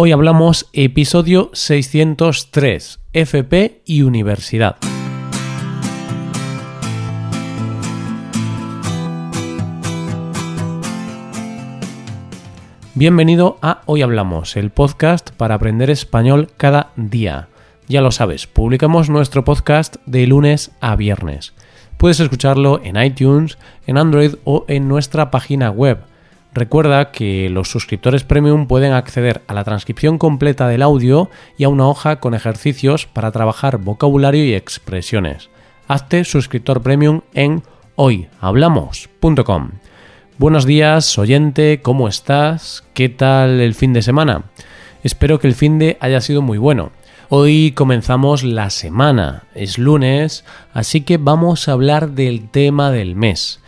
Hoy hablamos episodio 603, FP y Universidad. Bienvenido a Hoy Hablamos, el podcast para aprender español cada día. Ya lo sabes, publicamos nuestro podcast de lunes a viernes. Puedes escucharlo en iTunes, en Android o en nuestra página web Recuerda que los suscriptores premium pueden acceder a la transcripción completa del audio y a una hoja con ejercicios para trabajar vocabulario y expresiones. Hazte suscriptor premium en hoyhablamos.com. Buenos días, oyente, ¿cómo estás? ¿Qué tal el fin de semana? Espero que el fin de haya sido muy bueno. Hoy comenzamos la semana, es lunes, así que vamos a hablar del tema del mes.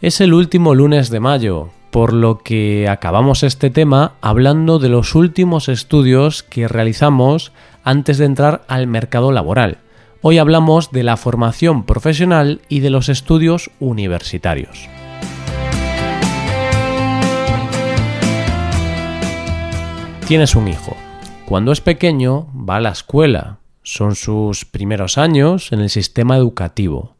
Es el último lunes de mayo, por lo que acabamos este tema hablando de los últimos estudios que realizamos antes de entrar al mercado laboral. Hoy hablamos de la formación profesional y de los estudios universitarios. Tienes un hijo. Cuando es pequeño va a la escuela. Son sus primeros años en el sistema educativo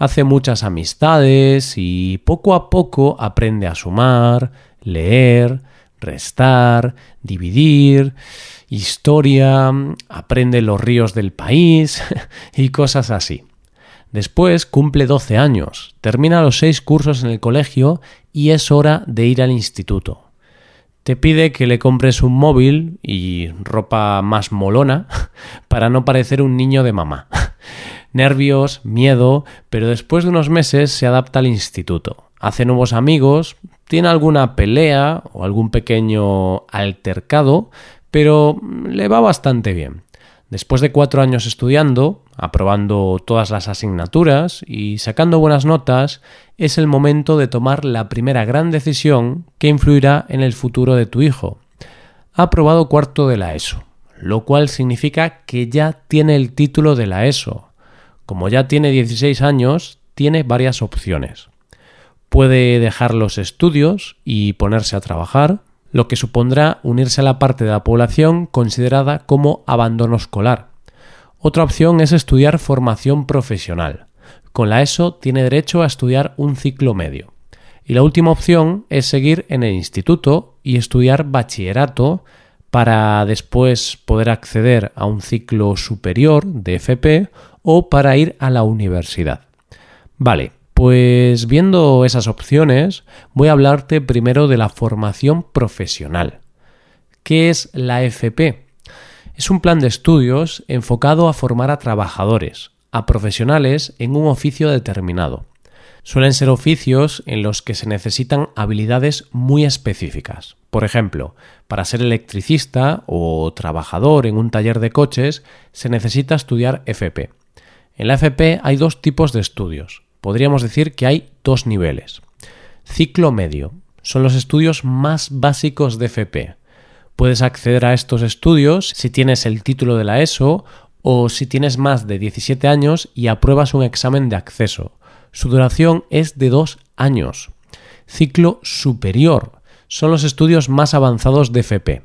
hace muchas amistades y poco a poco aprende a sumar, leer, restar, dividir, historia, aprende los ríos del país y cosas así. Después cumple 12 años, termina los seis cursos en el colegio y es hora de ir al instituto. Te pide que le compres un móvil y ropa más molona para no parecer un niño de mamá nervios, miedo, pero después de unos meses se adapta al instituto, hace nuevos amigos, tiene alguna pelea o algún pequeño altercado, pero le va bastante bien. Después de cuatro años estudiando, aprobando todas las asignaturas y sacando buenas notas, es el momento de tomar la primera gran decisión que influirá en el futuro de tu hijo. Ha aprobado cuarto de la ESO, lo cual significa que ya tiene el título de la ESO, como ya tiene 16 años, tiene varias opciones. Puede dejar los estudios y ponerse a trabajar, lo que supondrá unirse a la parte de la población considerada como abandono escolar. Otra opción es estudiar formación profesional. Con la ESO tiene derecho a estudiar un ciclo medio. Y la última opción es seguir en el instituto y estudiar bachillerato para después poder acceder a un ciclo superior de FP o para ir a la universidad. Vale, pues viendo esas opciones, voy a hablarte primero de la formación profesional. ¿Qué es la FP? Es un plan de estudios enfocado a formar a trabajadores, a profesionales en un oficio determinado. Suelen ser oficios en los que se necesitan habilidades muy específicas. Por ejemplo, para ser electricista o trabajador en un taller de coches se necesita estudiar FP. En la FP hay dos tipos de estudios. Podríamos decir que hay dos niveles. Ciclo medio. Son los estudios más básicos de FP. Puedes acceder a estos estudios si tienes el título de la ESO o si tienes más de 17 años y apruebas un examen de acceso. Su duración es de dos años. Ciclo superior. Son los estudios más avanzados de FP.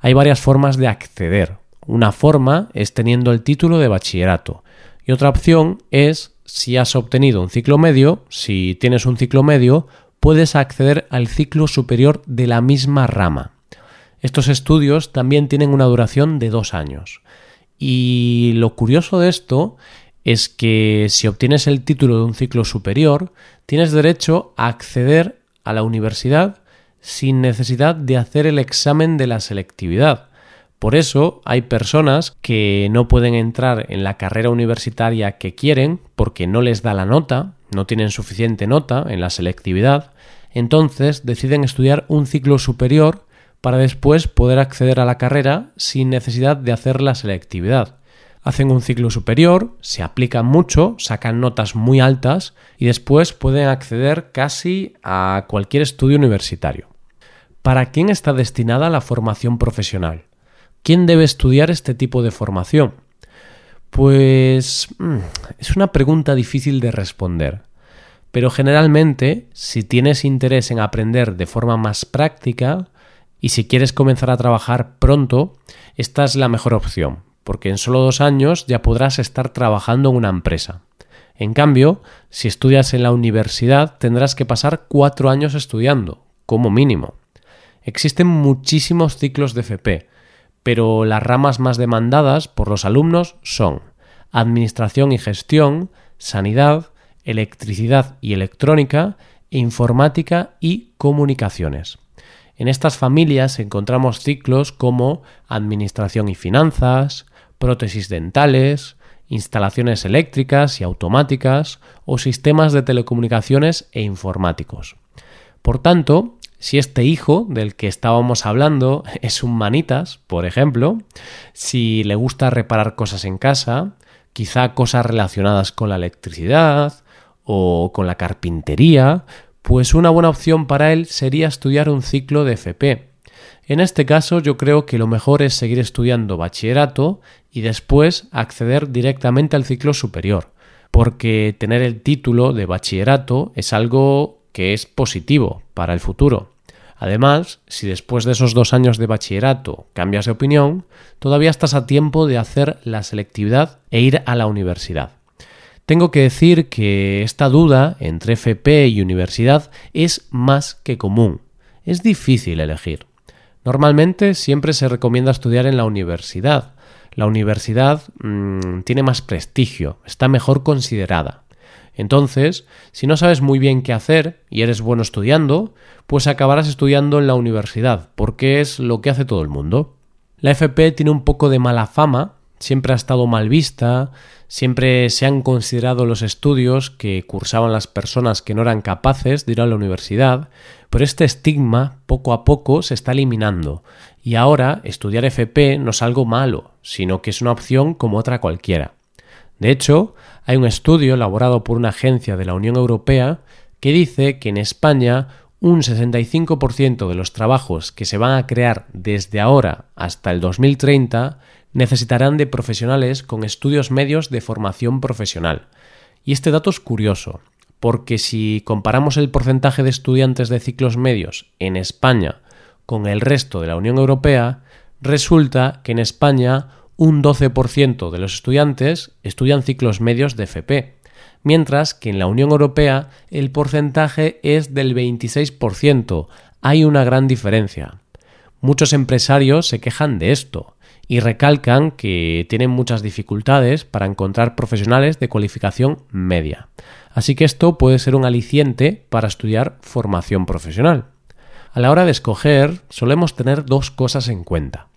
Hay varias formas de acceder. Una forma es teniendo el título de bachillerato y otra opción es, si has obtenido un ciclo medio, si tienes un ciclo medio, puedes acceder al ciclo superior de la misma rama. Estos estudios también tienen una duración de dos años. Y lo curioso de esto es que si obtienes el título de un ciclo superior, tienes derecho a acceder a la universidad sin necesidad de hacer el examen de la selectividad. Por eso hay personas que no pueden entrar en la carrera universitaria que quieren porque no les da la nota, no tienen suficiente nota en la selectividad, entonces deciden estudiar un ciclo superior para después poder acceder a la carrera sin necesidad de hacer la selectividad. Hacen un ciclo superior, se aplican mucho, sacan notas muy altas y después pueden acceder casi a cualquier estudio universitario. ¿Para quién está destinada la formación profesional? ¿Quién debe estudiar este tipo de formación? Pues mm, es una pregunta difícil de responder. Pero generalmente, si tienes interés en aprender de forma más práctica, Y si quieres comenzar a trabajar pronto, esta es la mejor opción, porque en solo dos años ya podrás estar trabajando en una empresa. En cambio, si estudias en la universidad, tendrás que pasar cuatro años estudiando, como mínimo. Existen muchísimos ciclos de FP, pero las ramas más demandadas por los alumnos son Administración y Gestión, Sanidad, Electricidad y Electrónica, Informática y Comunicaciones. En estas familias encontramos ciclos como Administración y Finanzas, Prótesis dentales, instalaciones eléctricas y automáticas o sistemas de telecomunicaciones e informáticos. Por tanto, si este hijo del que estábamos hablando es un manitas, por ejemplo, si le gusta reparar cosas en casa, quizá cosas relacionadas con la electricidad o con la carpintería, pues una buena opción para él sería estudiar un ciclo de FP. En este caso yo creo que lo mejor es seguir estudiando bachillerato y después acceder directamente al ciclo superior, porque tener el título de bachillerato es algo que es positivo para el futuro. Además, si después de esos dos años de bachillerato cambias de opinión, todavía estás a tiempo de hacer la selectividad e ir a la universidad. Tengo que decir que esta duda entre FP y universidad es más que común. Es difícil elegir. Normalmente siempre se recomienda estudiar en la universidad, la universidad mm, tiene más prestigio, está mejor considerada. Entonces, si no sabes muy bien qué hacer y eres bueno estudiando, pues acabarás estudiando en la universidad, porque es lo que hace todo el mundo. La FP tiene un poco de mala fama, siempre ha estado mal vista, siempre se han considerado los estudios que cursaban las personas que no eran capaces de ir a la universidad, pero este estigma poco a poco se está eliminando y ahora estudiar FP no es algo malo, sino que es una opción como otra cualquiera. De hecho, hay un estudio elaborado por una agencia de la Unión Europea que dice que en España un 65% de los trabajos que se van a crear desde ahora hasta el 2030 necesitarán de profesionales con estudios medios de formación profesional. Y este dato es curioso, porque si comparamos el porcentaje de estudiantes de ciclos medios en España con el resto de la Unión Europea, resulta que en España un 12% de los estudiantes estudian ciclos medios de FP, mientras que en la Unión Europea el porcentaje es del 26%. Hay una gran diferencia. Muchos empresarios se quejan de esto y recalcan que tienen muchas dificultades para encontrar profesionales de cualificación media. Así que esto puede ser un aliciente para estudiar formación profesional. A la hora de escoger solemos tener dos cosas en cuenta.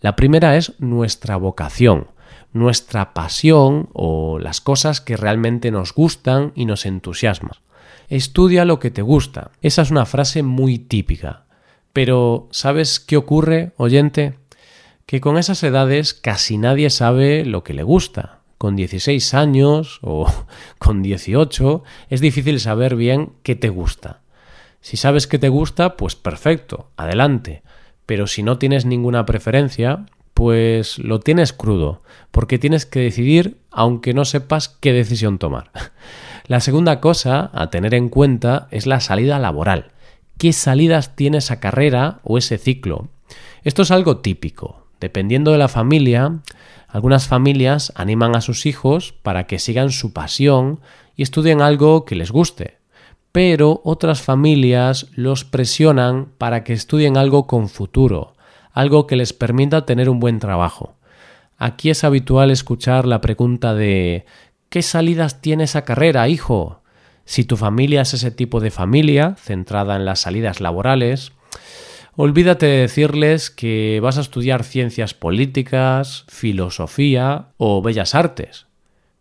La primera es nuestra vocación, nuestra pasión o las cosas que realmente nos gustan y nos entusiasman. Estudia lo que te gusta. Esa es una frase muy típica. Pero ¿sabes qué ocurre, oyente? Que con esas edades casi nadie sabe lo que le gusta. Con 16 años o con 18 es difícil saber bien qué te gusta. Si sabes qué te gusta, pues perfecto, adelante. Pero si no tienes ninguna preferencia, pues lo tienes crudo, porque tienes que decidir aunque no sepas qué decisión tomar. La segunda cosa a tener en cuenta es la salida laboral. ¿Qué salidas tiene esa carrera o ese ciclo? Esto es algo típico. Dependiendo de la familia, algunas familias animan a sus hijos para que sigan su pasión y estudien algo que les guste, pero otras familias los presionan para que estudien algo con futuro, algo que les permita tener un buen trabajo. Aquí es habitual escuchar la pregunta de ¿qué salidas tiene esa carrera, hijo? Si tu familia es ese tipo de familia, centrada en las salidas laborales, olvídate de decirles que vas a estudiar ciencias políticas, filosofía o bellas artes.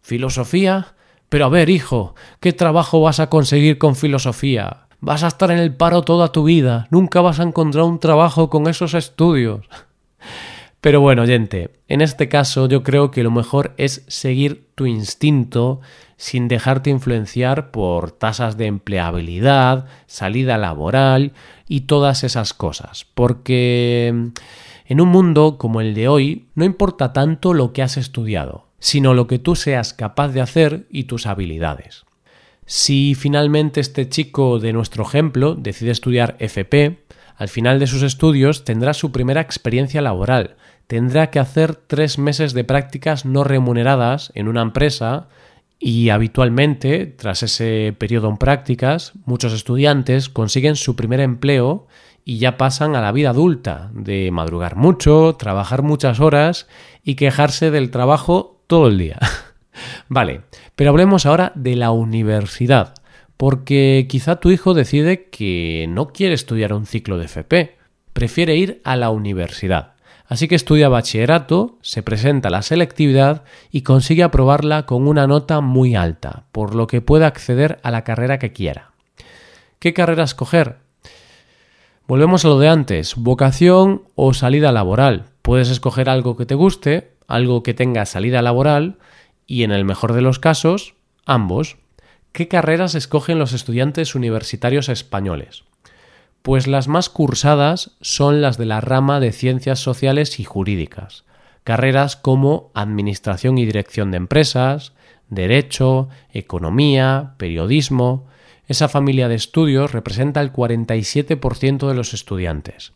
¿Filosofía? Pero a ver, hijo, ¿qué trabajo vas a conseguir con filosofía? Vas a estar en el paro toda tu vida, nunca vas a encontrar un trabajo con esos estudios. Pero bueno, oyente, en este caso yo creo que lo mejor es seguir tu instinto sin dejarte influenciar por tasas de empleabilidad, salida laboral y todas esas cosas, porque en un mundo como el de hoy no importa tanto lo que has estudiado, sino lo que tú seas capaz de hacer y tus habilidades. Si finalmente este chico de nuestro ejemplo decide estudiar FP, Al final de sus estudios tendrá su primera experiencia laboral, tendrá que hacer tres meses de prácticas no remuneradas en una empresa y habitualmente, tras ese periodo en prácticas, muchos estudiantes consiguen su primer empleo y ya pasan a la vida adulta, de madrugar mucho, trabajar muchas horas y quejarse del trabajo todo el día. vale, pero hablemos ahora de la universidad, porque quizá tu hijo decide que no quiere estudiar un ciclo de FP, prefiere ir a la universidad. Así que estudia bachillerato, se presenta a la selectividad y consigue aprobarla con una nota muy alta, por lo que puede acceder a la carrera que quiera. ¿Qué carrera escoger? Volvemos a lo de antes, vocación o salida laboral. Puedes escoger algo que te guste, algo que tenga salida laboral y en el mejor de los casos, ambos. ¿Qué carreras escogen los estudiantes universitarios españoles? Pues las más cursadas son las de la rama de ciencias sociales y jurídicas, carreras como Administración y Dirección de Empresas, Derecho, Economía, Periodismo. Esa familia de estudios representa el 47% de los estudiantes.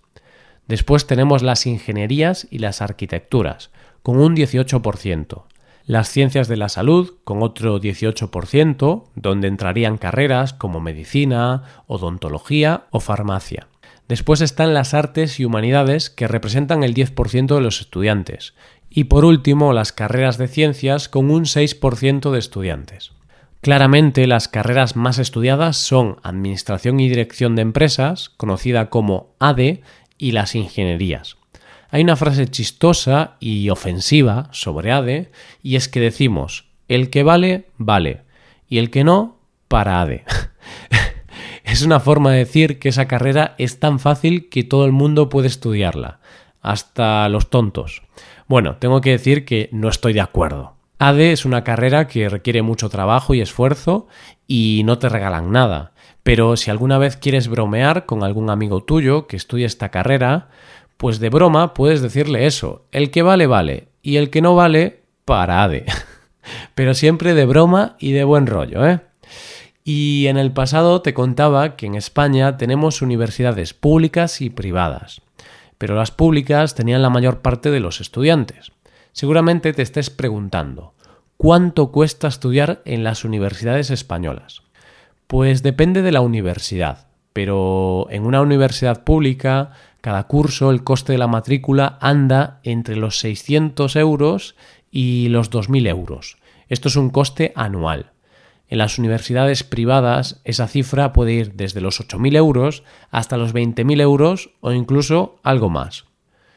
Después tenemos las ingenierías y las arquitecturas, con un 18% las ciencias de la salud con otro 18%, donde entrarían carreras como medicina, odontología o farmacia. Después están las artes y humanidades, que representan el 10% de los estudiantes. Y por último, las carreras de ciencias, con un 6% de estudiantes. Claramente, las carreras más estudiadas son Administración y Dirección de Empresas, conocida como ADE, y las ingenierías. Hay una frase chistosa y ofensiva sobre ADE y es que decimos, el que vale, vale, y el que no, para ADE. es una forma de decir que esa carrera es tan fácil que todo el mundo puede estudiarla, hasta los tontos. Bueno, tengo que decir que no estoy de acuerdo. ADE es una carrera que requiere mucho trabajo y esfuerzo y no te regalan nada. Pero si alguna vez quieres bromear con algún amigo tuyo que estudia esta carrera, pues de broma puedes decirle eso, el que vale vale y el que no vale, parade. Pero siempre de broma y de buen rollo, ¿eh? Y en el pasado te contaba que en España tenemos universidades públicas y privadas, pero las públicas tenían la mayor parte de los estudiantes. Seguramente te estés preguntando, ¿cuánto cuesta estudiar en las universidades españolas? Pues depende de la universidad, pero en una universidad pública cada curso el coste de la matrícula anda entre los 600 euros y los 2.000 euros. Esto es un coste anual. En las universidades privadas esa cifra puede ir desde los 8.000 euros hasta los 20.000 euros o incluso algo más.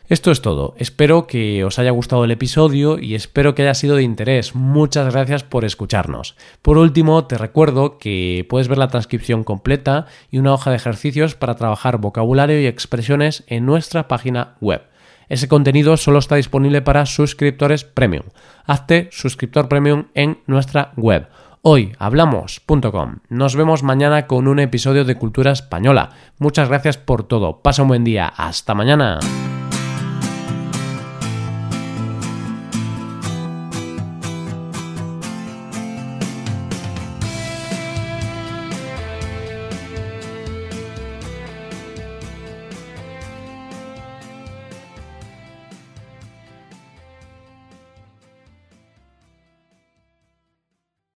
Esto es todo. Espero que os haya gustado el episodio y espero que haya sido de interés. Muchas gracias por escucharnos. Por último, te recuerdo que puedes ver la transcripción completa y una hoja de ejercicios para trabajar vocabulario y expresiones en nuestra página web. Ese contenido solo está disponible para suscriptores premium. Hazte suscriptor premium en nuestra web hoyhablamos.com. Nos vemos mañana con un episodio de Cultura Española. Muchas gracias por todo. Pasa un buen día. Hasta mañana.